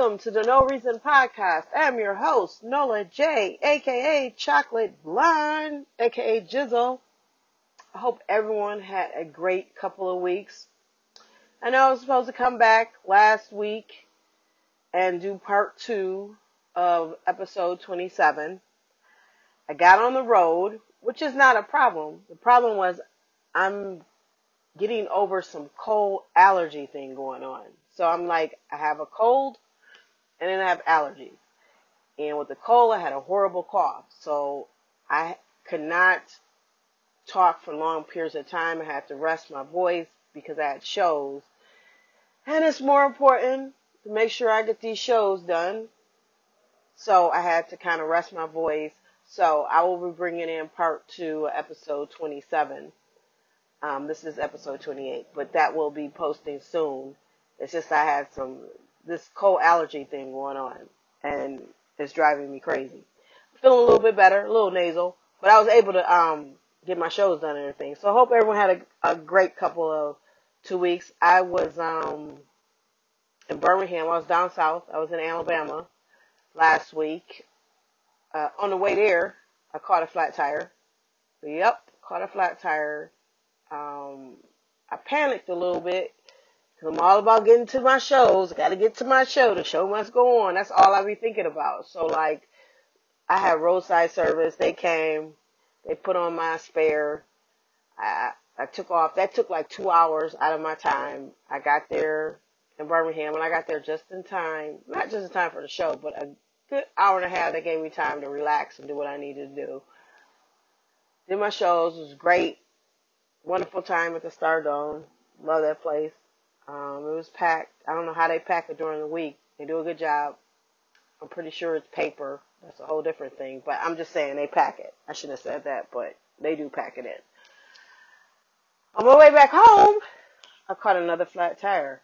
Welcome to the No Reason Podcast. I'm your host, Nola J, aka Chocolate Blonde, aka Jizzle. I hope everyone had a great couple of weeks. I know I was supposed to come back last week and do part two of episode 27. I got on the road, which is not a problem. The problem was I'm getting over some cold allergy thing going on. So I'm like, I have a cold and then I have allergies. And with the cold, I had a horrible cough. So I could not talk for long periods of time. I had to rest my voice because I had shows. And it's more important to make sure I get these shows done. So I had to kind of rest my voice. So I will be bringing in part two, episode 27. Um, this is episode 28, but that will be posting soon. It's just I had some this cold allergy thing going on, and it's driving me crazy. Feeling a little bit better, a little nasal, but I was able to um get my shows done and everything. So I hope everyone had a, a great couple of two weeks. I was um in Birmingham. I was down south. I was in Alabama last week. Uh, on the way there, I caught a flat tire. Yep, caught a flat tire. Um, I panicked a little bit I'm all about getting to my shows. Got to get to my show. The show must go on. That's all I be thinking about. So like, I had roadside service. They came. They put on my spare. I I took off. That took like two hours out of my time. I got there in Birmingham, and I got there just in time. Not just in time for the show, but a good hour and a half that gave me time to relax and do what I needed to do. Did my shows. It was great. Wonderful time at the Stardome. Love that place. Um, it was packed. I don't know how they pack it during the week. They do a good job. I'm pretty sure it's paper. That's a whole different thing. But I'm just saying they pack it. I shouldn't have said that, but they do pack it in. On my way back home, I caught another flat tire.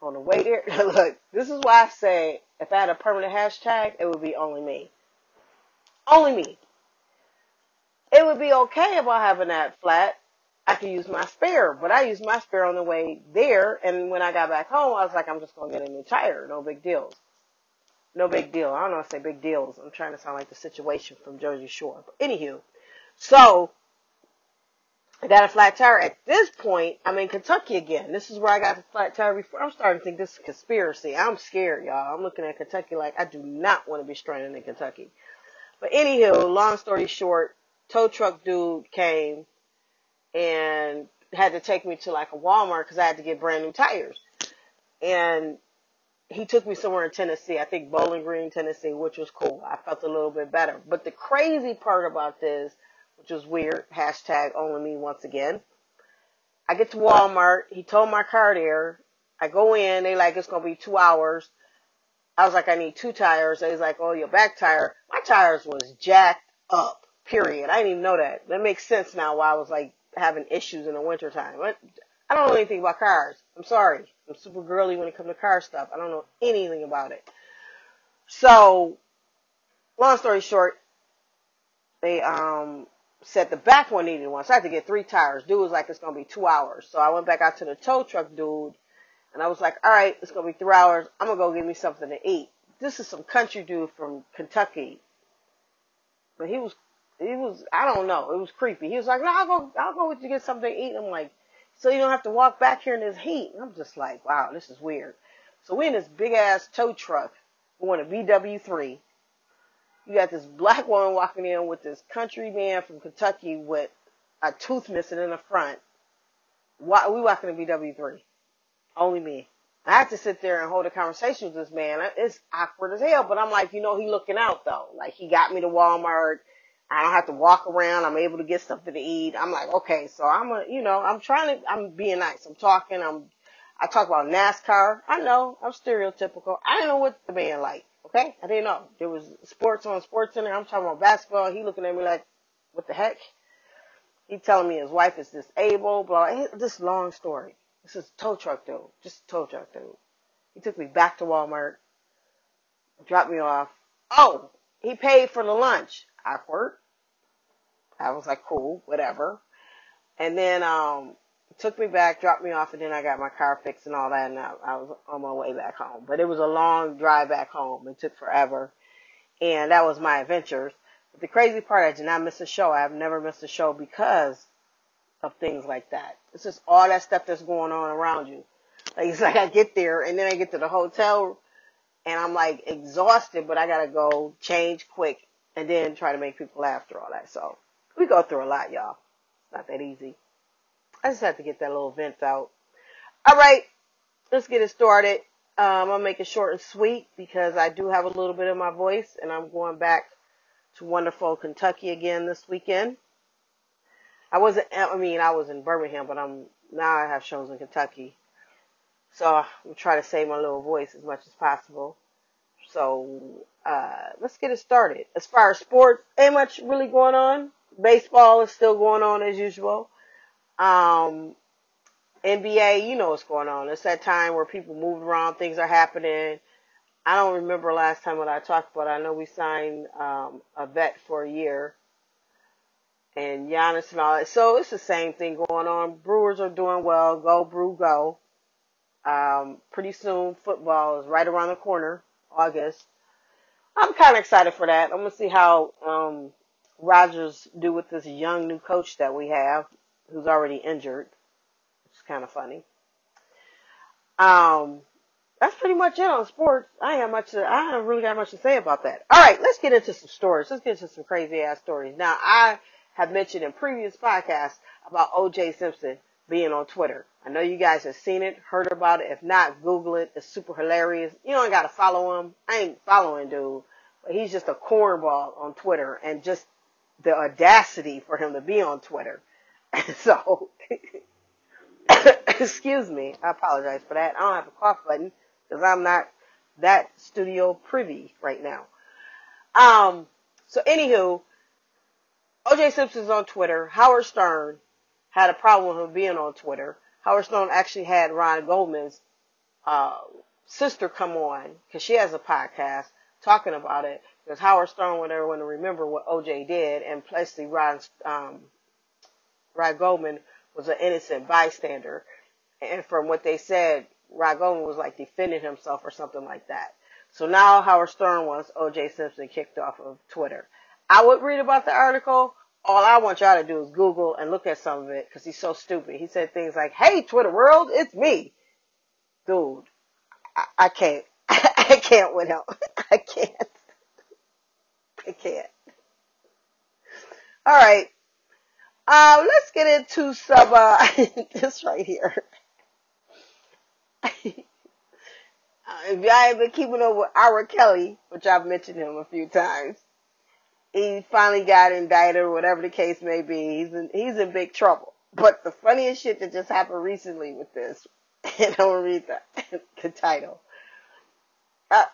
On the way there, look, this is why I say if I had a permanent hashtag, it would be only me. Only me. It would be okay if I having that flat. I could use my spare, but I used my spare on the way there. And when I got back home, I was like, I'm just going to get a new tire. No big deal. No big deal. I don't know if I say big deals. I'm trying to sound like the situation from Jersey Shore. But anywho, so I got a flat tire. At this point, I'm in Kentucky again. This is where I got the flat tire before. I'm starting to think this is a conspiracy. I'm scared, y'all. I'm looking at Kentucky like I do not want to be stranded in Kentucky. But anywho, long story short, tow truck dude came and had to take me to like a Walmart because I had to get brand new tires. And he took me somewhere in Tennessee, I think Bowling Green, Tennessee, which was cool. I felt a little bit better. But the crazy part about this, which was weird, hashtag only me once again. I get to Walmart. He told my car there. I go in. They like, it's to be two hours. I was like, I need two tires. Was like, oh, your back tire. My tires was jacked up, period. I didn't even know that. That makes sense now why I was like having issues in the wintertime. I don't know anything about cars. I'm sorry. I'm super girly when it comes to car stuff. I don't know anything about it. So, long story short, they um said the back one needed one. So I had to get three tires. Dude was like, it's gonna be two hours. So I went back out to the tow truck dude and I was like, all right, it's gonna be three hours. I'm gonna go get me something to eat. This is some country dude from Kentucky. But he was he was I don't know, it was creepy. He was like, No, I'll go I'll go with you get something to eat. I'm like, so you don't have to walk back here in this heat. And I'm just like, wow, this is weird. So we in this big ass tow truck going to BW3. You got this black woman walking in with this country man from Kentucky with a tooth missing in the front. Why we walking to BW3? Only me. I had to sit there and hold a conversation with this man. It's awkward as hell, but I'm like, you know, he looking out though. Like he got me to Walmart. I don't have to walk around. I'm able to get something to eat. I'm like, okay, so I'm a, you know, I'm trying to, I'm being nice. I'm talking. I'm, I talk about NASCAR. I know I'm stereotypical. I didn't know what the man like. Okay, I didn't know there was sports on Sports Center. I'm talking about basketball. He looking at me like, what the heck? He telling me his wife is disabled. Blah. This long story. This is tow truck dude. Just tow truck dude. He took me back to Walmart, dropped me off. Oh, he paid for the lunch. Awkward. I was like, cool, whatever. And then um took me back, dropped me off, and then I got my car fixed and all that, and I, I was on my way back home. But it was a long drive back home. It took forever, and that was my adventures. But the crazy part, I did not miss a show. I have never missed a show because of things like that. It's just all that stuff that's going on around you. Like it's like I get there and then I get to the hotel and I'm like exhausted, but I gotta go change quick and then try to make people laugh through all that. So we go through a lot, y'all. It's not that easy. I just had to get that little vent out. All right, let's get it started. Um, I'm gonna make it short and sweet because I do have a little bit of my voice, and I'm going back to wonderful Kentucky again this weekend. I wasn't. I mean, I was in Birmingham, but I'm now I have shows in Kentucky. So I'm trying to save my little voice as much as possible. So uh, let's get it started. As far as sports, ain't much really going on. Baseball is still going on as usual. Um, NBA, you know what's going on. It's that time where people move around, things are happening. I don't remember last time what I talked about. I know we signed um, a vet for a year and Giannis and all that. So it's the same thing going on. Brewers are doing well. Go Brew Go. Um, pretty soon football is right around the corner, August. I'm kind of excited for that. I'm gonna see how um, Rodgers do with this young new coach that we have, who's already injured. It's kind of funny. Um, that's pretty much it on sports. I have much. To, I haven't really got much to say about that. All right, let's get into some stories. Let's get into some crazy ass stories. Now, I have mentioned in previous podcasts about O.J. Simpson being on Twitter. I know you guys have seen it, heard about it. If not, Google it. It's super hilarious. You don't got to follow him. I ain't following dude, but he's just a cornball on Twitter and just the audacity for him to be on Twitter. so, excuse me. I apologize for that. I don't have a cough button because I'm not that studio privy right now. Um, so anywho, OJ Simpson's on Twitter. Howard Stern had a problem with him being on Twitter. Howard Stern actually had Ron Goldman's uh, sister come on because she has a podcast talking about it. Because Howard Stern wanted everyone to remember what OJ did, and basically Ron um, Goldman was an innocent bystander. And from what they said, Ron Goldman was like defending himself or something like that. So now Howard Stern wants OJ Simpson kicked off of Twitter. I would read about the article. All I want y'all to do is Google and look at some of it because he's so stupid. He said things like, "Hey, Twitter world, it's me, dude. I, I can't. I can't with him. All right. Uh, let's get into some uh, this right here. if y'all ain't been keeping up with R. Kelly, which I've mentioned him a few times, he finally got indicted or whatever the case may be. He's in, he's in big trouble. But the funniest shit that just happened recently with this, and I'm gonna read the, the title. Uh,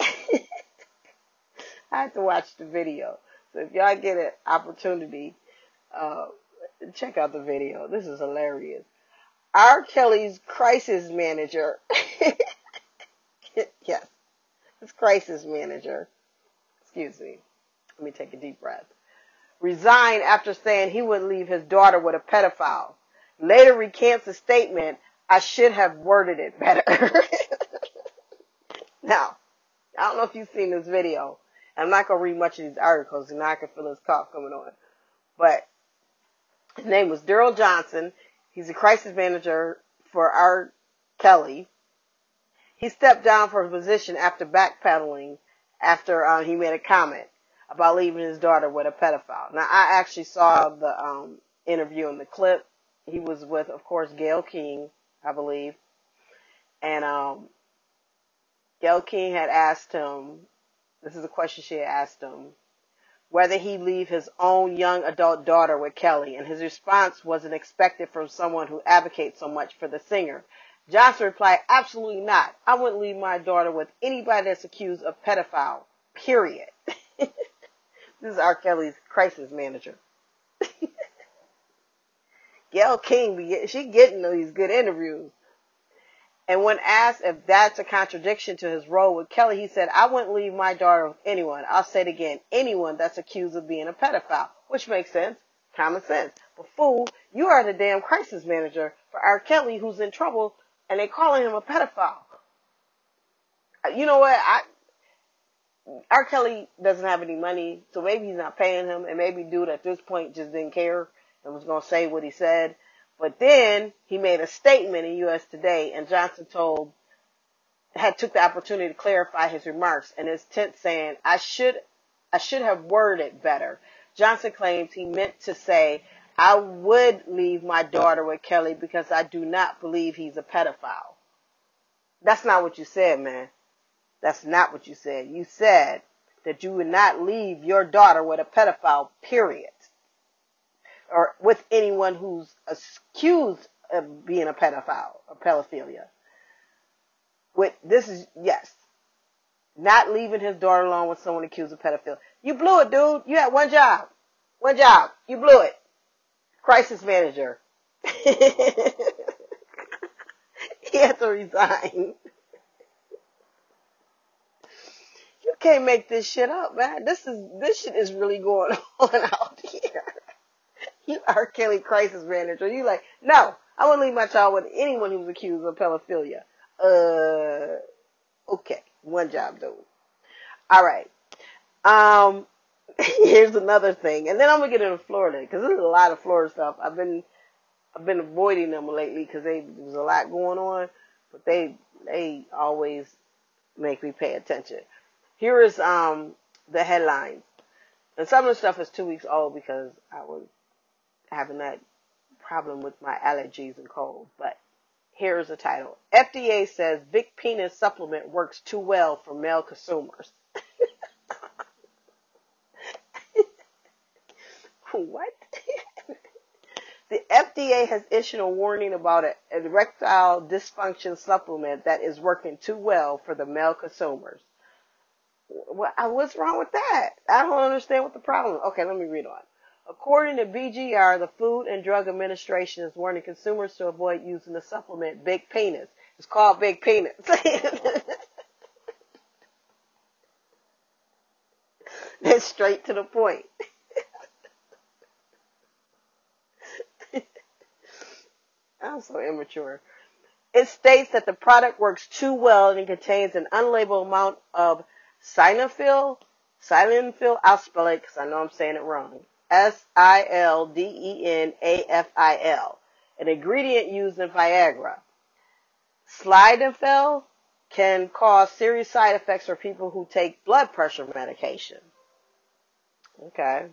I had to watch the video. If y'all get an opportunity, uh, check out the video. This is hilarious. R. Kelly's crisis manager. yes, his crisis manager. Excuse me. Let me take a deep breath. Resigned after saying he would leave his daughter with a pedophile. Later recants a statement, I should have worded it better. now, I don't know if you've seen this video. I'm not to read much of these articles, and I can feel his cough coming on. But his name was Darrell Johnson. He's a crisis manager for R. Kelly. He stepped down from his position after backpedaling after uh, he made a comment about leaving his daughter with a pedophile. Now, I actually saw the um, interview in the clip. He was with, of course, Gayle King, I believe. And um, Gayle King had asked him, this is a question she asked him, whether he leave his own young adult daughter with Kelly, and his response wasn't expected from someone who advocates so much for the singer. Johnson replied, absolutely not. I wouldn't leave my daughter with anybody that's accused of pedophile, period. this is R. Kelly's crisis manager. Gayle King, she getting these good interviews. And when asked if that's a contradiction to his role with Kelly, he said, I wouldn't leave my daughter with anyone. I'll say it again, anyone that's accused of being a pedophile, which makes sense, common sense. But fool, you are the damn crisis manager for R. Kelly who's in trouble and they calling him a pedophile. Uh, you know what? I, R. Kelly doesn't have any money, so maybe he's not paying him, and maybe dude at this point just didn't care and was going to say what he said. But then he made a statement in U.S. Today, and Johnson told had took the opportunity to clarify his remarks in his tent, saying, "I should I should have worded better." Johnson claims he meant to say, "I would leave my daughter with Kelly because I do not believe he's a pedophile." That's not what you said, man. That's not what you said. You said that you would not leave your daughter with a pedophile, period or with anyone who's accused of being a pedophile or pedophilia. With this is yes, not leaving his daughter alone with someone accused of pedophilia. You blew it, dude. You had one job, one job. You blew it. Crisis manager. he had to resign. You can't make this shit up, man. This is this shit is really going on out here you R. Kelly crisis manager. You like, no, I wouldn't leave my child with anyone who's accused of pedophilia. Uh, okay, one job though. All right. Um, here's another thing, and then I'm gonna get into Florida because there's a lot of Florida stuff. I've been, I've been avoiding them lately because there's a lot going on, but they, they always make me pay attention. Here is um the headlines, and some of the stuff is two weeks old because I was having that problem with my allergies and cold. But here's the title. FDA says Big Penis supplement works too well for male consumers. what? the FDA has issued a warning about an erectile dysfunction supplement that is working too well for the male consumers. What's wrong with that? I don't understand what the problem. Okay, let me read on. According to BGR, the Food and Drug Administration is warning consumers to avoid using the supplement Big Penis. It's called Big Penis. That's straight to the point. I'm so immature. It states that the product works too well and contains an unlabeled amount of sildenafil. Sildenafil, I'll spell it because I know I'm saying it wrong. S-I-L-D-E-N-A-F-I-L, an ingredient used in Viagra. Sildenafil can cause serious side effects for people who take blood pressure medication. Okay.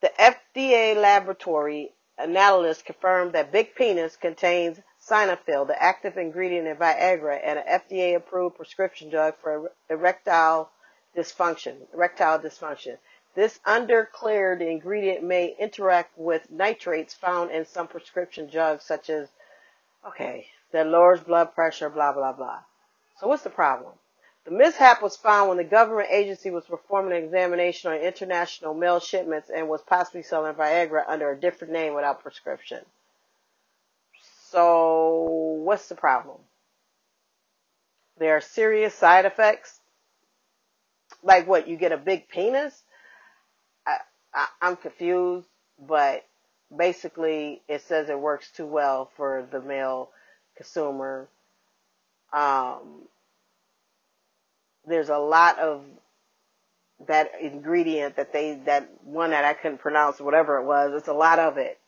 The FDA laboratory analysis confirmed that Big Penis contains sildenafil, the active ingredient in Viagra, and an FDA-approved prescription drug for erectile dysfunction, erectile dysfunction. This undeclared ingredient may interact with nitrates found in some prescription drugs such as, okay, that lowers blood pressure, blah, blah, blah. So what's the problem? The mishap was found when the government agency was performing an examination on international mail shipments and was possibly selling Viagra under a different name without prescription. So what's the problem? There are serious side effects like what? You get a big penis? I, I, I'm confused, but basically it says it works too well for the male consumer. Um, there's a lot of that ingredient that they that one that I couldn't pronounce whatever it was. It's a lot of it,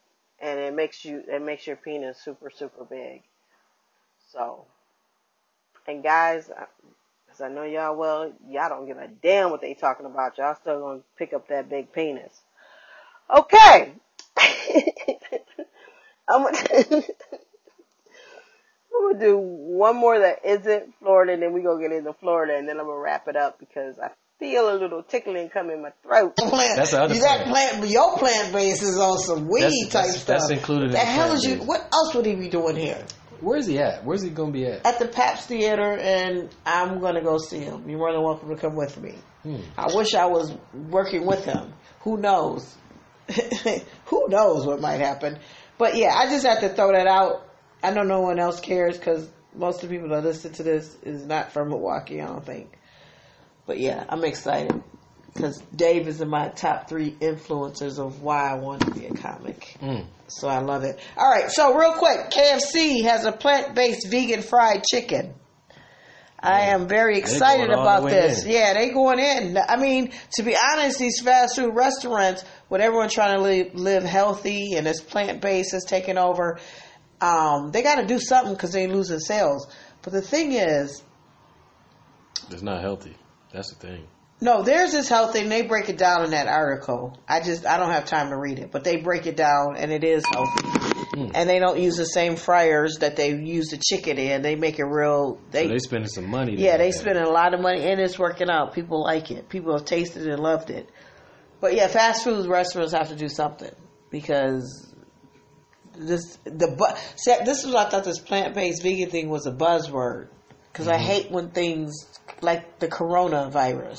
and it makes you it makes your penis super super big. So, and guys, I know y'all well, y'all don't give a damn what they talking about. Y'all still gonna pick up that big penis. Okay. I'm We're gonna do one more that isn't Florida, and then we gonna get into Florida, and then I'm gonna wrap it up because I feel a little tickling come in my throat. Plant, That's the other that thing. plant, your plant base is on some weed That's- type that's- stuff. that's included The the hell plant is you? base. What else would he be doing here? Where's he at? Where's he gonna be at? At the Pabst Theater, and I'm gonna go see him. You're more than welcome to come with me. Hmm. I wish I was working with him. Who knows? Who knows what might happen? But yeah, I just have to throw that out. I know no one else cares because most of the people that listen to this is not from Milwaukee. I don't think. But yeah, I'm excited because Dave is in my top three influencers of why I want to be a comic. Mm. So I love it. All right, so real quick, KFC has a plant-based vegan fried chicken. I am very excited about this. in. Yeah, they going in. I mean, to be honest, these fast food restaurants, with everyone trying to live, live healthy and this plant-based is taking over, um, they got to do something because they losing sales. But the thing is, It's not healthy. That's the thing. No, theirs is healthy, and they break it down in that article. I just I don't have time to read it, but they break it down, and it is healthy. Hmm. And they don't use the same fryers that they use the chicken in. They make it real. They, So they spending some money. yeah, they spending a lot of money, and it's working out. People like it. People have tasted it and loved it. But yeah, fast food restaurants have to do something because this the bu- see, this is what I thought this plant based vegan thing was a buzzword because I hate when things like the coronavirus.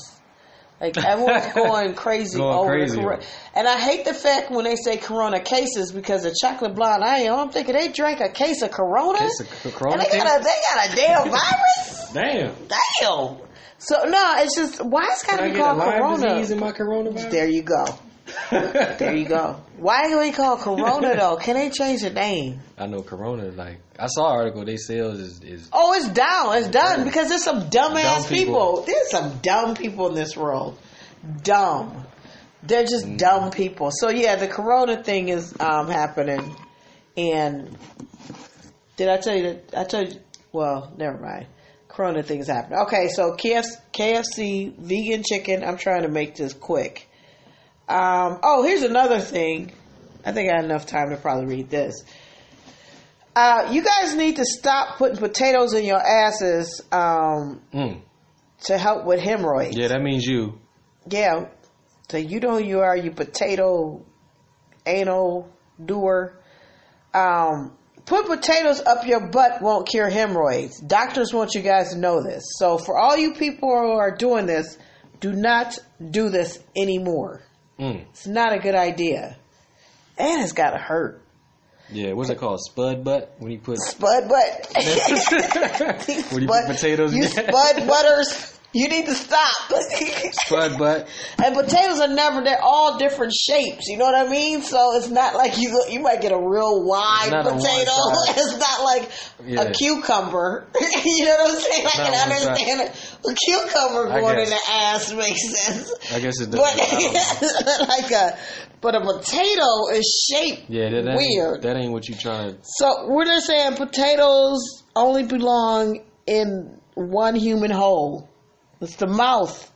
Like everyone's going crazy Going over crazy the corona, and I hate the fact when they say Corona cases because the chocolate blonde I am. I'm thinking they drank a case of Corona, Case of Corona and they got a they got a damn virus. Damn. Damn. So no, it's just why it's got Can to I be get a called Lyme Corona. disease in my coronavirus? There you go. There you go. Why do we call Corona though? Can they change the name? I know Corona. Like I saw an article. They sales is is Oh, it's down. It's done because there's some dumbass Dumb people. people. There's some dumb people in this world. Dumb. They're just Mm. dumb people. So yeah, the Corona thing is um, happening, and did I tell you that? I told you. Well, never mind. Corona thing is happening. Okay, so KFC, KFC vegan chicken. I'm trying to make this quick. Um, oh, here's another thing. I think I had enough time to probably read this. Uh, you guys need to stop putting potatoes in your asses um, mm. to help with hemorrhoids. yeah. That means you. Yeah. So you know who you are, you potato anal doer. Um, put potatoes up your butt won't cure hemorrhoids. Doctors want you guys to know this. So for all you people who are doing this, do not do this anymore. Mm. It's not a good idea. And it's gotta hurt. Yeah. What's it called? Spud butt when you put Spud butt. when you But put potatoes. You spud butters. You need to stop. Spud butt. and potatoes are never. They're all different shapes. You know what I mean? So it's not like you you might get a real wide It's potato. It's not like Yeah. a cucumber. you know what I'm saying? I can understand it. A cucumber I going in the ass makes sense. I guess it does. But like a but a potato is shaped Yeah, that, that weird. Ain't, that ain't what you trying to. So we're just saying, potatoes only belong in one human hole. It's the mouth.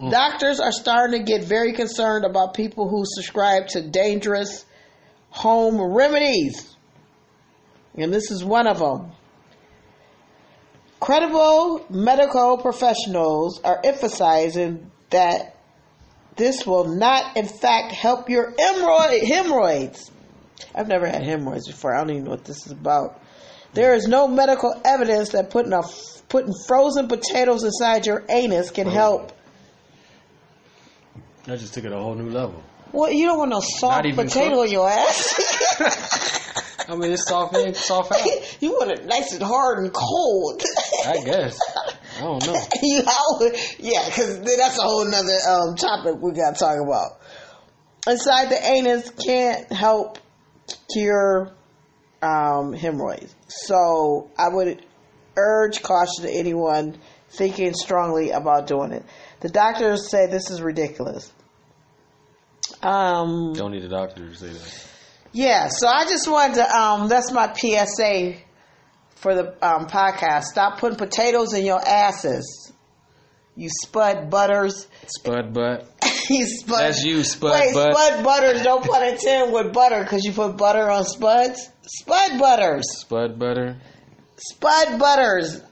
Mm. Doctors are starting to get very concerned about people who subscribe to dangerous home remedies. And this is one of them. Credible medical professionals are emphasizing that this will not, in fact, help your hemorrhoids. I've never had hemorrhoids before. I don't even know what this is about. There is no medical evidence that putting a putting frozen potatoes inside your anus can help. That just took it a whole new level. Well, you don't want no soft potato cooked? in your ass. I mean, it's soft in, soft out. you want it nice and hard and cold. I guess. I don't know. you yeah, because that's a whole nother um, topic we got to talk about. Inside the anus can't help cure um, hemorrhoids. So I would urge caution to anyone thinking strongly about doing it. The doctors say this is ridiculous. Um, Don't need a doctor to say that. yeah, so I just wanted to, um, that's my PSA for the um, podcast. Stop putting potatoes in your asses. You spud butters. Spud butt. You spud. That's you, spud Wait, butt. spud butters. Don't put it in with butter because you put butter on spuds. Spud butters. Spud butter. Spud butters.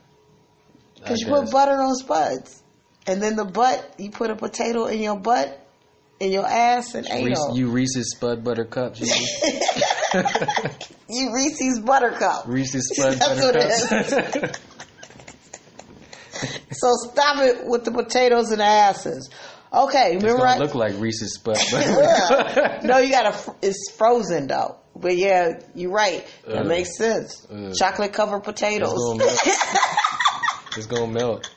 Because you put butter on spuds. And then the butt, you put a potato in your butt, in your ass, and Reese, anal. you Reese's Spud Butter Cups. You, Reese's Buttercup. Reese's Spud Butter Cups. So stop it with the potatoes and asses. Okay, It's remember I, look like Reese's Spud Butter. no, you gotta. fr- It's frozen though. But yeah, you're right. That Ugh. makes sense. Ugh. Chocolate covered potatoes. it's gonna melt.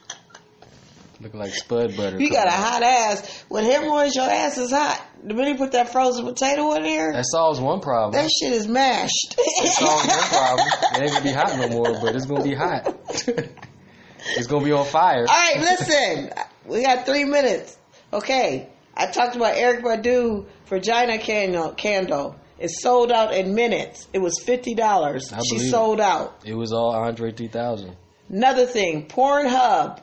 Look like Spud Butter. You got a out. hot ass. When hemorrhoids, your ass is hot. The minute you put that frozen potato in there, That solves one problem. that shit is mashed. It solves one problem. It ain't gonna be hot no more, but it's gonna be hot. it's gonna be on fire. All right, listen. We got three minutes. Okay. I talked about Erykah Badu Vagina candle. candle. It sold out in minutes. It was fifty dollars. She it. sold out. It was all Andre 3000. Another thing, Pornhub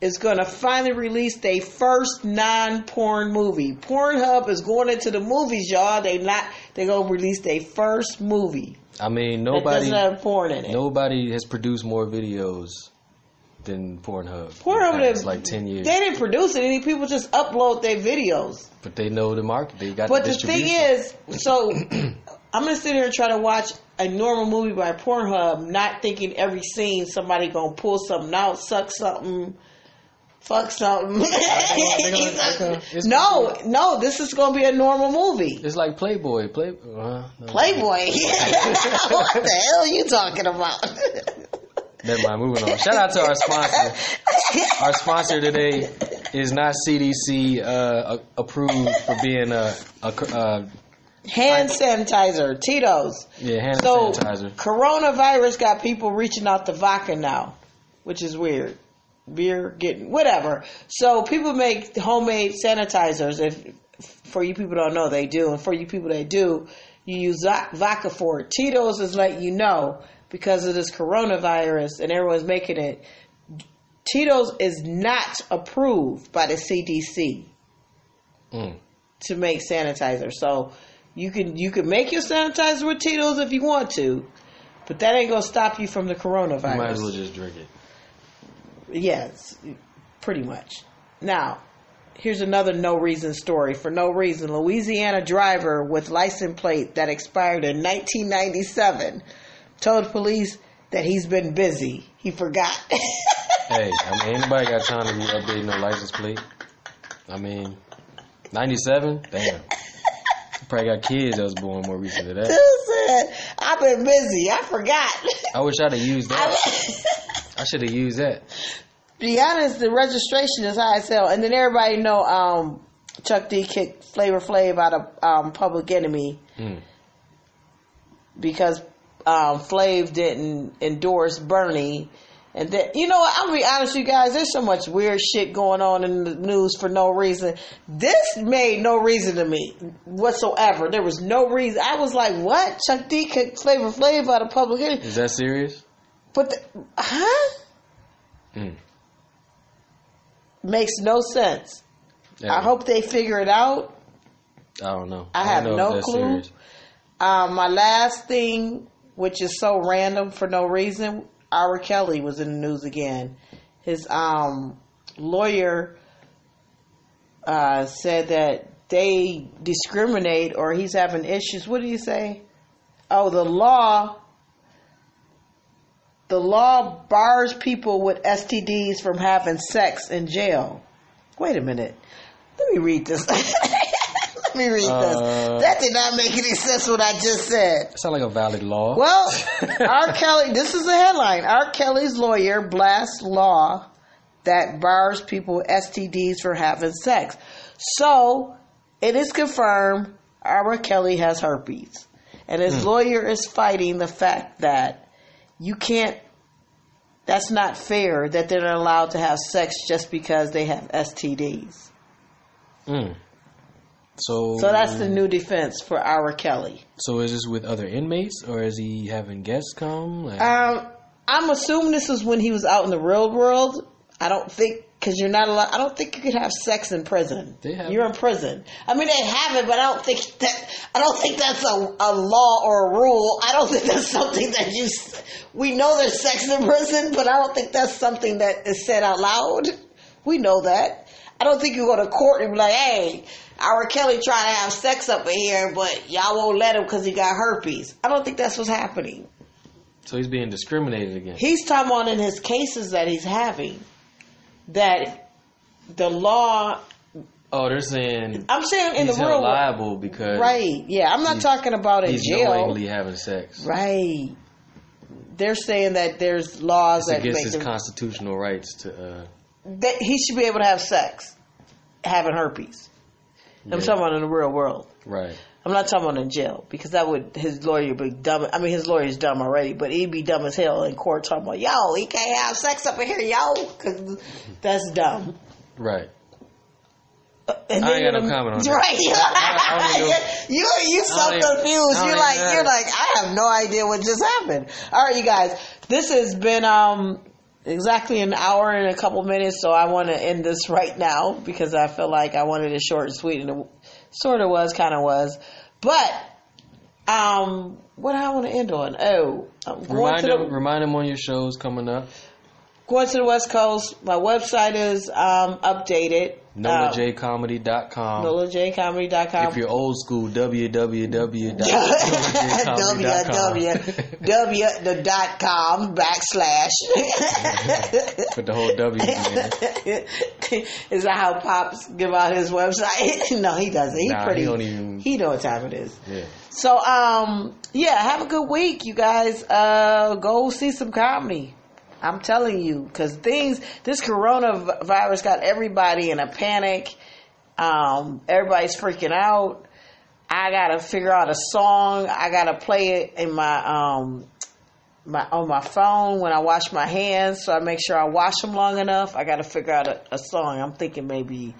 is going to finally release their first non-porn movie. Pornhub is going into the movies, y'all. They not. They gonna release their first movie I mean, that nobody, doesn't have porn in it. nobody has produced more videos than Pornhub. Pornhub It's didn't- like ten years, They didn't produce it. Any people just upload their videos. but they know the market. They got But the the thing is, so I'm gonna sit here and try to watch a normal movie by Pornhub, not thinking every scene somebody gonna pull something out, suck something, fuck something. they gonna- they gonna- it's no, no, this is gonna be a normal movie. it's like Playboy. Play, uh, no. Playboy. what the hell are you talking about? Never mind. Moving on. Shout out to our sponsor. Our sponsor today is not CDC uh, approved for being a, a, a Hand sanitizer, Tito's. yeah hand So sanitizer. coronavirus got people reaching out to vodka now, which is weird. Beer getting whatever. So people make homemade sanitizers. If for you people don't know, they do, and for you people that do, you use vo- vodka for it. Tito's is letting you know because of this coronavirus, and everyone's making it. Tito's is not approved by the CDC Mm. to make sanitizer. So you can you can make your sanitizer with Tito's if you want to, but that ain't gonna stop you from the coronavirus. You might as well just drink it. Yes, pretty much. Now, here's another no reason story. For no reason, Louisiana driver with license plate that expired in 1997 told police that he's been busy. He forgot. Hey, I mean, anybody got time to be updating their license plate? I mean, 97? Damn. Probably got kids that was born more recent than that. said, "I've been busy. I forgot." I wish I'd have used that. I should have used that. be honest, the registration is high as hell. And then everybody know um, Chuck D kicked Flavor Flav out of um, Public Enemy Mm. because um, Flav didn't endorse Bernie. And then, you know? I'm gonna be honest, with you guys. There's so much weird shit going on in the news for no reason. This made no reason to me whatsoever. There was no reason. I was like, "What? Chuck D kicked Flavor Flav out of Public Enemy?" Is that serious? But, the, huh? Mm. Makes no sense. Yeah, I hope they figure it out. I don't know. I don't have know no clue. Um, my last thing, which is so random for no reason, R. Kelly was in the news again. His um, lawyer uh, said that they discriminate or he's having issues. What do you say? Oh, the law. The law bars people with STDs from having sex in jail. Wait a minute. Let me read this. Me read Uh, this. That did not make any sense what I just said. Sound like a valid law. Well, R. Kelly, this is a headline. R. Kelly's lawyer blasts law that bars people with STDs for having sex. So, it is confirmed R. Kelly has herpes. And his lawyer is fighting the fact that you can't, that's not fair that they're not allowed to have sex just because they have STDs. Mm. So, So, that's the new defense for R. Kelly. So is this with other inmates, or is he having guests come? Like, Um, I'm assuming this was when he was out in the real world. I don't think because you're not allowed. I don't think you could have sex in prison. They have you're in prison. I mean, they have it, but I don't think that. I don't think that's a, a law or a rule. I don't think that's something that you. We know there's sex in prison, but I don't think that's something that is said out loud. We know that. I don't think you go to court and be like, "Hey, R. Kelly trying to have sex up in here, but y'all won't let him because he got herpes." I don't think that's what's happening. So he's being discriminated against. He's talking about in his cases that he's having that the law. Oh, they're saying I'm saying in he's the real liable because right? Yeah, I'm not talking about in he's jail, knowingly having sex. right? They're saying that there's laws It's that against make his them, constitutional rights to. Uh, that he should be able to have sex, having herpes. I'm yeah, talking about in the real world. right. I'm not talking about in jail because that would his lawyer would be dumb. I mean, his lawyer's dumb already, but he'd be dumb as hell in court talking about yo, he can't have sex up in here, yo, because that's dumb. Right. And I ain't got no comment on that. Right. I don't even know- you you so I don't even- confused. You're like you're like I have no idea what just happened. All right, you guys. This has been um exactly an hour and a couple minutes, so I want to end this right now because I feel like I wanted it short and sweet, and it sort of was, kind of was, but um, what I want to end on? Oh, I'm going Remind to the, remind him on your shows coming up. Going to the West Coast. My website is um updated. Um, NolaJComedy.com. NolaJComedy.com. If you're old school, www the dot com backslash Put the whole W in there. is that how pops give out his website no he doesn't he Nah, he pretty don't even- he know what time it is Yeah. so um yeah have a good week you guys uh go see some comedy i'm telling you because things this coronavirus got everybody in a panic um everybody's freaking out I gotta figure out a song. I gotta play it in my um my on my phone when I wash my hands, so I make sure I wash them long enough. I gotta figure out a, a song. I'm thinking maybe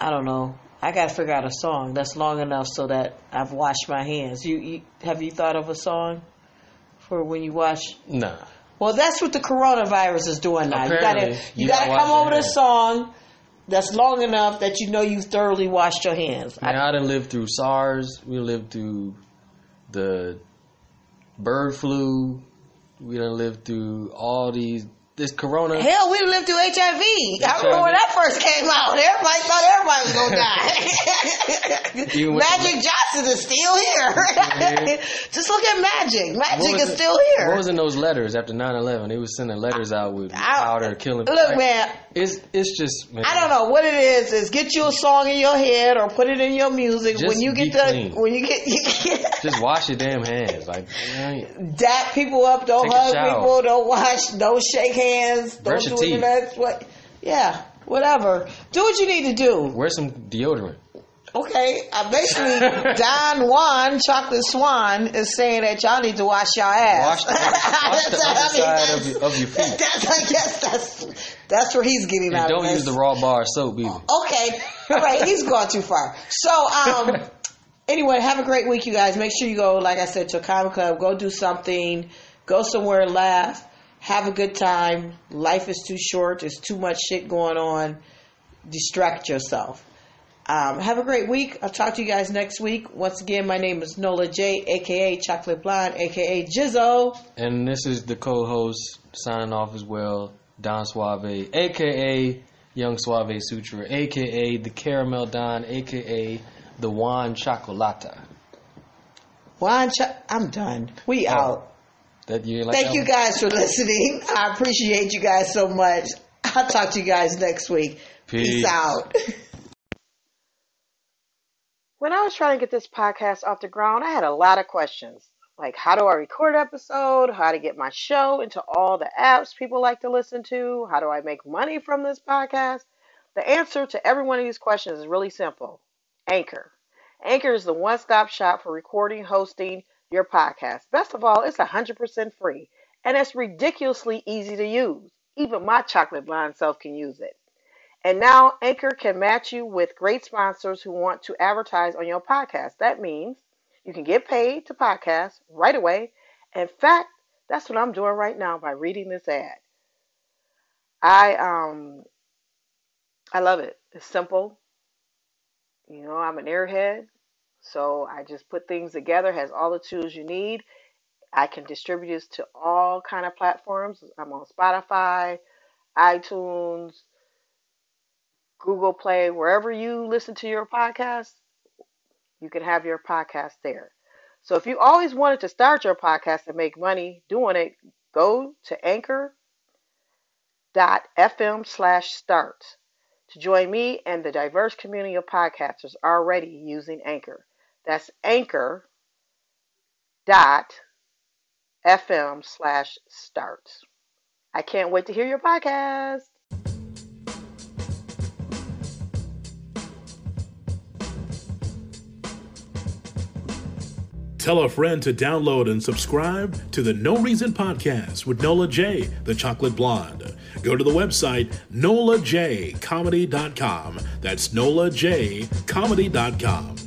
I don't know. I gotta figure out a song that's long enough so that I've washed my hands. You, you have you thought of a song for when you wash? Nah. Well, that's what the coronavirus is doing now. You gotta you, you gotta come over with a song that's long enough that you know you thoroughly washed your hands. Man, I done lived through SARS. We lived through the bird flu. We done lived through all these this corona. Hell, we lived through HIV. I remember when that first came out. Everybody thought everybody was gonna die. Magic Johnson is still here. Just look at Magic. Magic is it- still here. What was in those letters after 9-11? They was sending letters out with I- powder killing. Look, like, man, It's it's just man, I don't know what it is. Is get you a song in your head or put it in your music when you get the clean. when you get Just wash your damn hands. Like dap people up. Don't hug people. Don't wash. Don't shake hands. Don't Brush do your any teeth. What? Yeah, whatever. Do what you need to do. wear some deodorant. Okay, uh, basically, Don Juan, Chocolate Swan, is saying that y'all need to wash y'all ass. Wash the, wash the I mean, of that's- your, of your feet. That's, I guess that's that's where he's getting And out don't use the raw bar soap either. Okay, all right, he's gone too far. So, um, anyway, have a great week, you guys. Make sure you go, like I said, to a comic club. Go do something. Go somewhere, and laugh, have a good time. Life is too short. There's too much shit going on. Distract yourself. Um, have a great week. I'll talk to you guys next week. Once again, my name is Nola J, aka Chocolate Blonde, aka Jizzo. And this is the co-host signing off as well, Don Suave, aka Young Suave Sutra, aka the Caramel Don, aka the Juan Chocolata. Juan, Cho- I'm done. We out. That you like Thank you one? guys for listening. I appreciate you guys so much. I'll talk to you guys next week. Peace, Peace. out. When I was trying to get this podcast off the ground, I had a lot of questions. Like, how do I record an episode? How to get my show into all the apps people like to listen to? How do I make money from this podcast? The answer to every one of these questions is really simple Anchor. Anchor is the one stop shop for recording, hosting your podcast. Best of all, it's 100% free and it's ridiculously easy to use. Even my chocolate blind self can use it. And now Anchor can match you with great sponsors who want to advertise on your podcast. That means you can get paid to podcast right away. In fact, that's what I'm doing right now by reading this ad. I um I love it. It's simple. You know, I'm an airhead, so I just put things together. Has all the tools you need. I can distribute this to all kind of platforms. I'm on Spotify, iTunes, Google Play, wherever you listen to your podcast, you can have your podcast there. So if you always wanted to start your podcast and make money doing it, go to anchor.fm slash start to join me and the diverse community of podcasters already using Anchor. That's anchor dot fm slash start. I can't wait to hear your podcast. Tell a friend to download and subscribe to the No Reason Podcast with Nola J, the Chocolate Blonde. Go to the website nolajcomedy.com. That's nolajcomedy.com.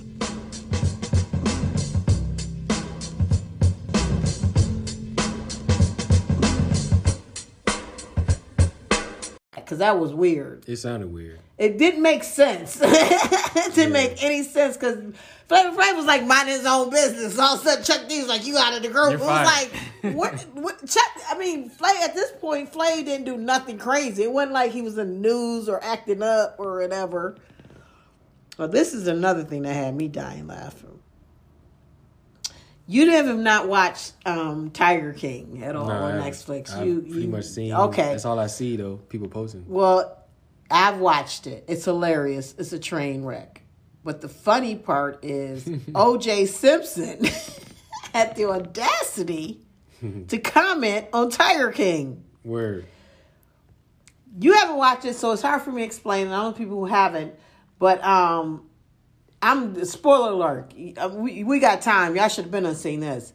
Because that was weird. It sounded weird. It didn't make sense. it didn't make any sense because Flavor Flav was like minding his own business. All of a sudden, Chuck D was like, "You out of the group." You're it was like, what? What? Chuck? I mean, Flav at this point, Flav didn't do nothing crazy. It wasn't like he was in the news or acting up or whatever. Well, this is another thing that had me dying laughing. You have not watched um, Tiger King at all on I- Netflix. I've you pretty you, much seen. Okay, That's all I see though. People posting. well, I've watched it. It's hilarious. It's a train wreck. But the funny part is OJ Simpson had the audacity to comment on Tiger King. Word. You haven't watched it, so it's hard for me to explain. I know people who haven't, but um, I'm spoiler alert. Uh, We, we got time. Y'all should have been on seeing this.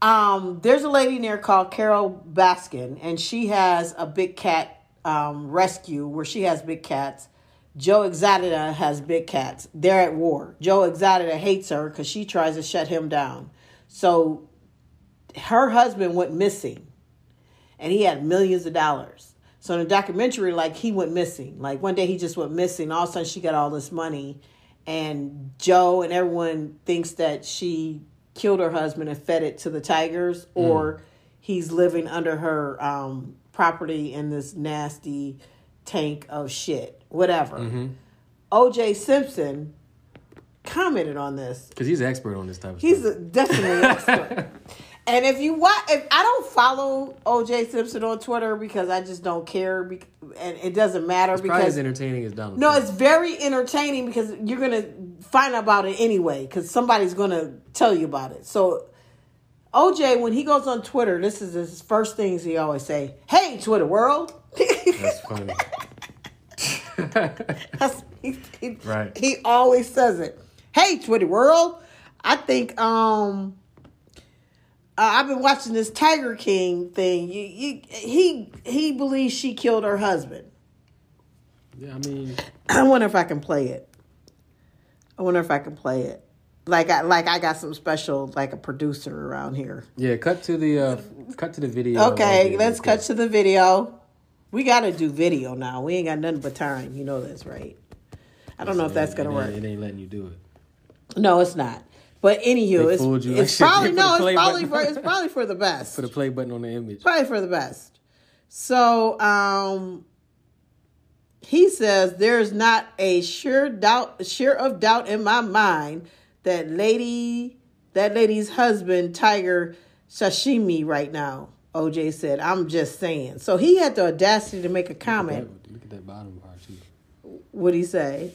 Um, there's a lady in there called Carole Baskin, and she has a big cat um, rescue where she has big cats. Joe Exotica has big cats. They're at war. Joe Exotica hates her because she tries to shut him down. So her husband went missing and he had millions of dollars. So in the documentary, like he went missing. Like one day he just went missing. All of a sudden she got all this money, and Joe and everyone thinks that she killed her husband and fed it to the tigers, or he's living under her um, property in this nasty tank of shit. Whatever. O.J. Simpson commented on this Because he's an expert on this type of He's stuff. He's definitely an expert. and if you watch, if I don't follow OJ Simpson on Twitter because I just don't care, bec- and it doesn't matter It's probably because as entertaining as Donald no, Trump. it's very entertaining because you're gonna find out about it anyway because somebody's gonna tell you about it. So. OJ, when he goes on Twitter, this is his first things he always say. Hey, Twitter world. That's funny. That's, he, he, Right. he always says it. Hey, Twitter world. I think um uh, I've been watching this Tiger King thing. You, you, he he believes she killed her husband. yeah, I mean, I wonder if I can play it. I wonder if I can play it. Like I like I got some special like a producer around here. yeah. Cut to the uh, cut to the video. Okay, let's cut to the video. We got to do video now. We ain't got nothing but time. You know this, right? I don't know if that's gonna It work. It ain't letting you do it. No, it's not. But anywho, it's, it's probably no, it's probably for it's probably for the best. Put a play button on the image. probably for the best. So, um, he says there's not a sure doubt, sure of doubt in my mind that lady, that lady's husband, Tiger sashimi, right now. OJ said, "I'm just saying." So he had the audacity to make a comment. Look at that bottom part too. What'd he say?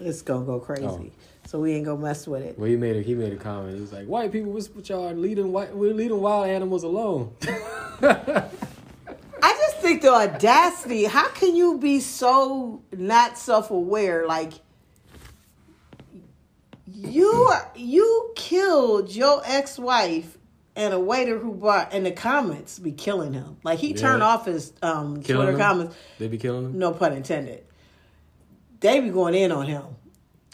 It's gonna go crazy. Oh. So we ain't gonna mess with it. Well, he made a he made a comment. He was like, "White people, what's with y'all leading white? We're leading wild animals alone." I just think the audacity. How can you be so not self aware? Like you are, you killed your ex wife and a waiter who brought in the comments be killing him. Like he turned off his um, Twitter him? comments. They be killing him. No pun intended. They be going in on him.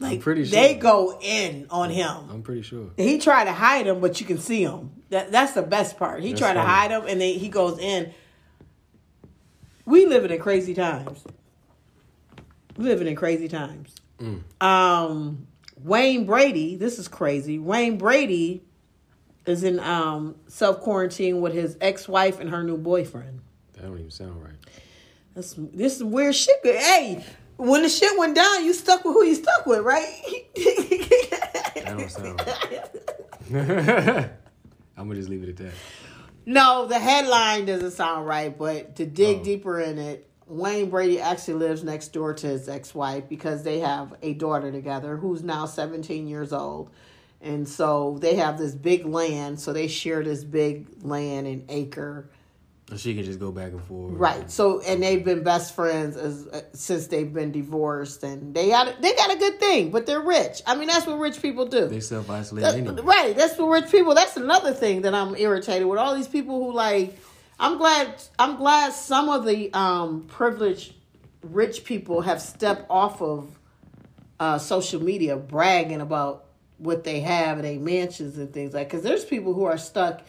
Like pretty they go in on him. I'm pretty sure. He tried to hide him, but you can see him. That that's the best part. He That's tried to hide him, and then he goes in. we living in crazy times. Living in crazy times. Um, Wayne Brady, this is crazy. Wayne Brady is in um self quarantine with his ex wife and her new boyfriend. That don't even sound right. That's this is weird shit. Hey, when the shit went down, you stuck with who you stuck with, right? That don't sound right. I'm gonna just leave it at that. No, the headline doesn't sound right, but to dig oh. deeper in it, Wayne Brady actually lives next door to his ex wife because they have a daughter together who's now 17 years old. And so they have this big land, so they share this big land and acre. She can just go back and forth. Right. So and they've been best friends as uh, since they've been divorced and they got they got a good thing, but they're rich. I mean, that's what rich people do. They self isolate anyway. Right. That's what rich people. That's another thing that I'm irritated with. All these people who like I'm glad I'm glad some of the um privileged rich people have stepped off of uh social media bragging about what they have and their mansions and things like cuz there's people who are stuck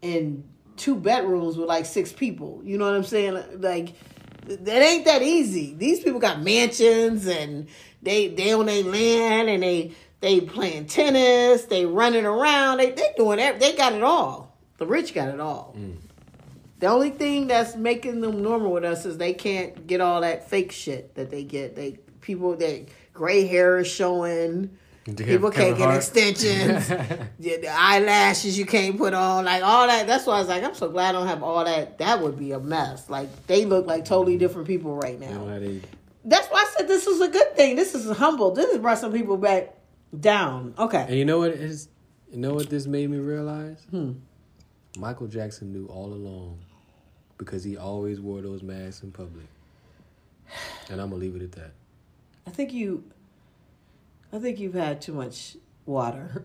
in two bedrooms with like six people. You know what I'm saying? Like that ain't that easy. These people got mansions and they they own their land and they they playing tennis, they running around, they they doing every, they got it all. The rich got it all. Mm. The only thing that's making them normal with us is they can't get all that fake shit that they get. They people that gray hair is showing. People can't get Hart. extensions. Yeah, the eyelashes you can't put on, like all that. That's why I was like, I'm so glad I don't have all that. That would be a mess. Like they look like totally different people right now. they That's why I said this is a good thing. This is humble. This has brought some people back down. Okay. And you know what is you know what this made me realize? Hmm. Michael Jackson knew all along because he always wore those masks in public. And I'm gonna leave it at that. I think you. I think you've had too much water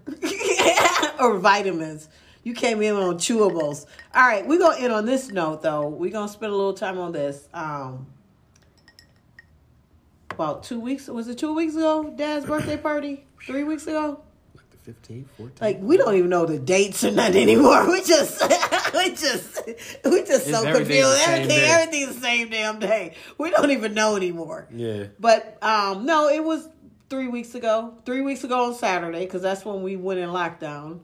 or vitamins. You came in on chewables. All right, we're gonna end on this note though. We're gonna spend a little time on this. Um, about two weeks was it two weeks ago? Dad's birthday party. Three weeks ago. Like the 15th, 14th. Like we don't even know the dates or nothing anymore. We just, we just, we just so everything's confused. Everything, everything's the same damn day. We don't even know anymore. yeah. But um, no, it was three weeks ago. Three weeks ago on Saturday, because that's when we went in lockdown.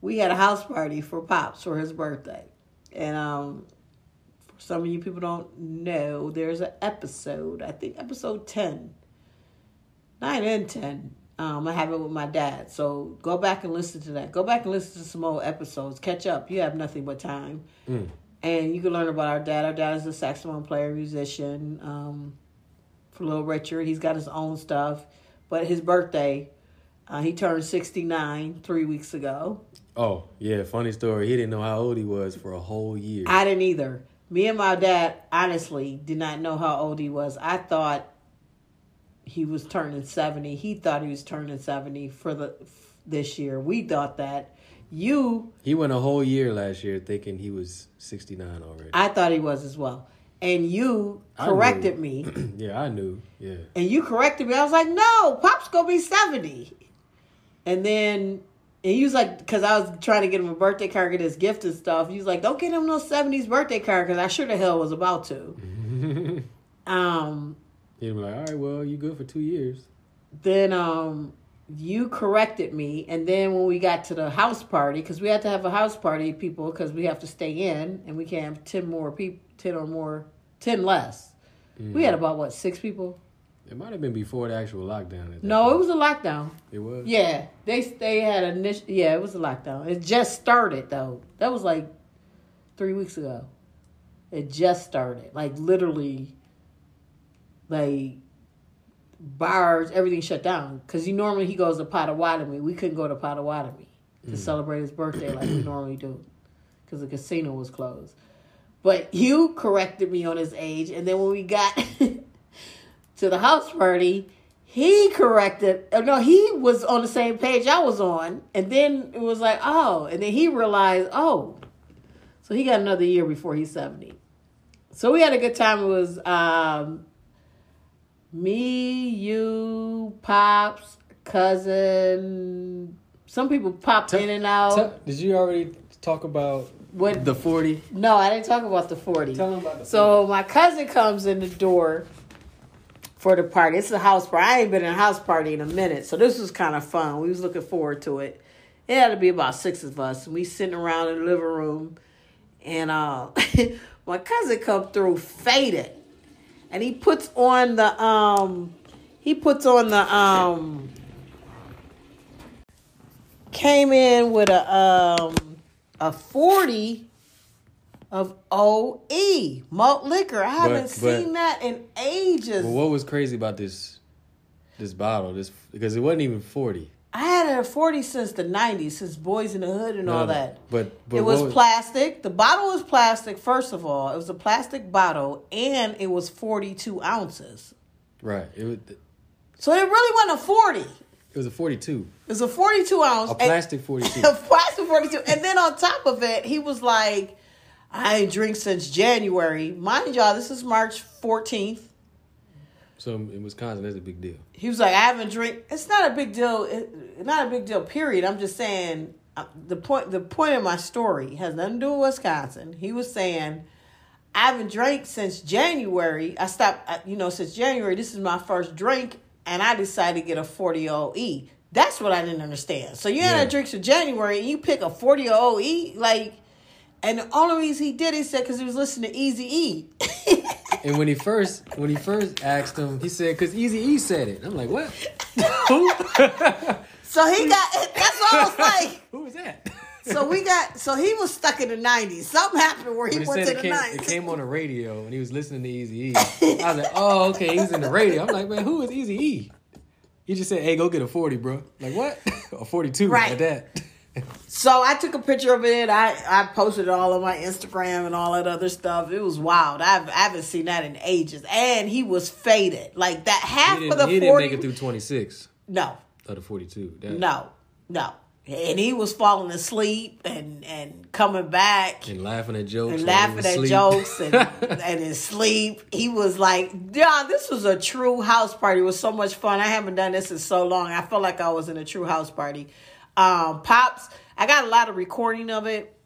We had a house party for Pops for his birthday, and um, for some of you people don't know, there's an episode. I think episode ten, nine and ten. Um, I have it with my dad, so go back and listen to that. Go back and listen to some old episodes. Catch up. You have nothing but time and you can learn about our dad. Our dad is a saxophone player, musician. Um, for Little Richard, he's got his own stuff. But his birthday, uh, he turned sixty nine three weeks ago. Oh, yeah, funny story. He didn't know how old he was for a whole year. I didn't either. Me and my dad honestly did not know how old he was. I thought he was turning seventy. He thought he was turning seventy for the this year. We thought that. You he went a whole year last year thinking he was 69 already. I thought he was as well. And you corrected me. yeah, I knew. Yeah. and you corrected me. I was like, no, Pop's gonna be seventy. And then and he was like, because I was trying to get him a birthday card, get his gift and stuff. He was like, don't get him no seventies birthday card because I sure the hell was about to. um, He'd be like, all right, well, you good for two years. then um, you corrected me, and then when we got to the house party, because we had to have a house party, people, because we have to stay in, and we can't have ten more people, ten or more, ten less. We had about what six people? It might have been before the actual lockdown. No, it was a lockdown. It was? Yeah, they they had a initial. Yeah, it was a lockdown. It just started though. That was like three weeks ago. It just started. Like literally, like bars, everything shut down. Cause you normally he goes to Potawatomi. We couldn't go to Potawatomi to mm. celebrate his birthday like we normally do, cause the casino was closed. But you corrected me on his age, and then when we got to the house party, he corrected. oh, No, he was on the same page I was on, and then it was like, oh, and then he realized, oh, so he got another year before he's seventy. So we had a good time. It was um, me, you, pops, cousin. Some people popped in and out. Tell- did you already talk about What? The forty. no, I didn't talk about the forty. Tell them about the So my cousin comes in the door for the party. It's a house party. I ain't been in a house party in a minute, so this was kind of fun. We was looking forward to it. It had to be about six of us, and we sitting around in the living room, and uh, my cousin come through faded, and he puts on the um, he puts on the um, came in with a um a forty of OE malt liquor. I haven't but- seen that in ages. What was crazy about this this bottle? This because it wasn't even forty. I had it at 40 since the 90s, since Boyz n the Hood and all that. But but it was, what plastic. The bottle was plastic, first of all. It was a plastic bottle, and it was 42 ounces. right. It was So it really wasn't a 40. It was a forty two. It was a 42 ounce. A plastic forty two. A plastic 42. And then on top of it, he was like, I ain't drink since January. Mind y'all, this is March 14th. So in Wisconsin, that's a big deal. He was like, I haven't drink. It's not a big deal. It, not a big deal. Period. I'm just saying uh, the point. The point of my story has nothing to do with Wisconsin. He was saying, I haven't drank since January. I stopped. uh, You know, since January. This is my first drink, and I decided to get a 40 OE. That's what I didn't understand. So you had Yeah. a drink since January, and you pick a 40 OE, like. And the only reason he did it, he said, because he was listening to Easy E. And when he first when he first asked him, he said because Easy E said it. I'm like, what? So he got. That's what I was like. Who was that? So we got so he was stuck in the nineties. Something happened where he went to the came, it came on the radio and he was listening to Easy E. I was like, oh, okay, he was in the radio. I'm like, man, who is Easy E? He just said, hey, go get a 40, bro. Like, what? a 42 Right. at that. So I took a picture of it. I I posted it all on my Instagram and all that other stuff. It was wild. I've, I haven't seen that in ages. And he was faded like that. Half of the he didn't make it through 26 no, of the 42. No, no. And he was falling asleep and and coming back. And laughing at jokes. and laughing at jokes and, and in sleep. He was like, yeah, this was a true house party. It was so much fun. I haven't done this in so long. I felt like I was in a true house party. Um, Pops, I got a lot of recording of it.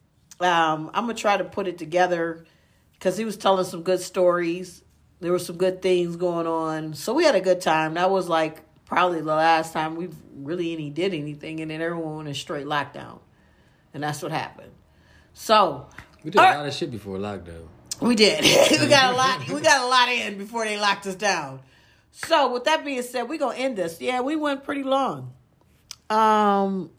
Um, I'm going to try to put it together because he was telling some good stories. There were some good things going on. So we had a good time. That was like probably the last time we really any did anything. And then everyone went in straight lockdown. And that's what happened. So We did a lot of shit before lockdown. we did. we got a lot. We got a lot in before they locked us down. So with that being said, we're gonna end this. Yeah, we went pretty long. Um,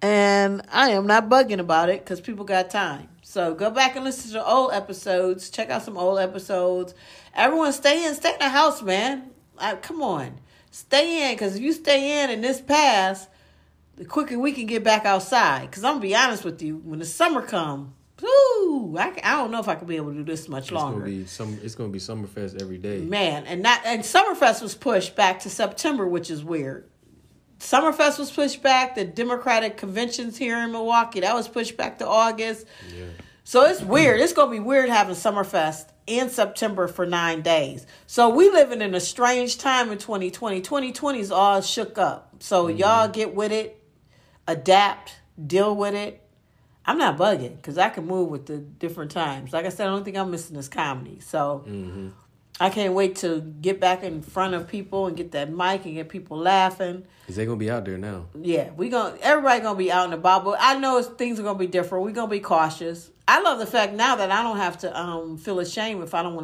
and I am not bugging about it because people got time. So go back and listen to the old episodes. Check out some old episodes. Everyone, stay in. Stay in the house, man. Like, come on, stay in. Because if you stay in and this pass, the quicker we can get back outside. Because I'm gonna be honest with you, when the summer come, whoo, I, I don't know if I could be able to do this much longer. It's gonna be some. It's gonna be Summerfest every day. Man, and not and Summerfest was pushed back to September, which is weird. Summerfest was pushed back. The Democratic conventions here in Milwaukee that was pushed back to August. Yeah. So it's weird. It's gonna be weird having Summerfest in September for nine days. So we living in a strange time in 2020. 2020 is all shook up. So mm-hmm. y'all get with it, adapt, deal with it. I'm not bugging because I can move with the different times. Like I said, I don't think I'm missing this comedy. So mm-hmm. I can't wait to get back in front of people and get that mic and get people laughing. Cause they gonna be out there now. Yeah, we going to everybody gonna be out and about, but I know it's, things are gonna be different. We're gonna be cautious. I love the fact now that I don't have to um, feel ashamed if I don't want to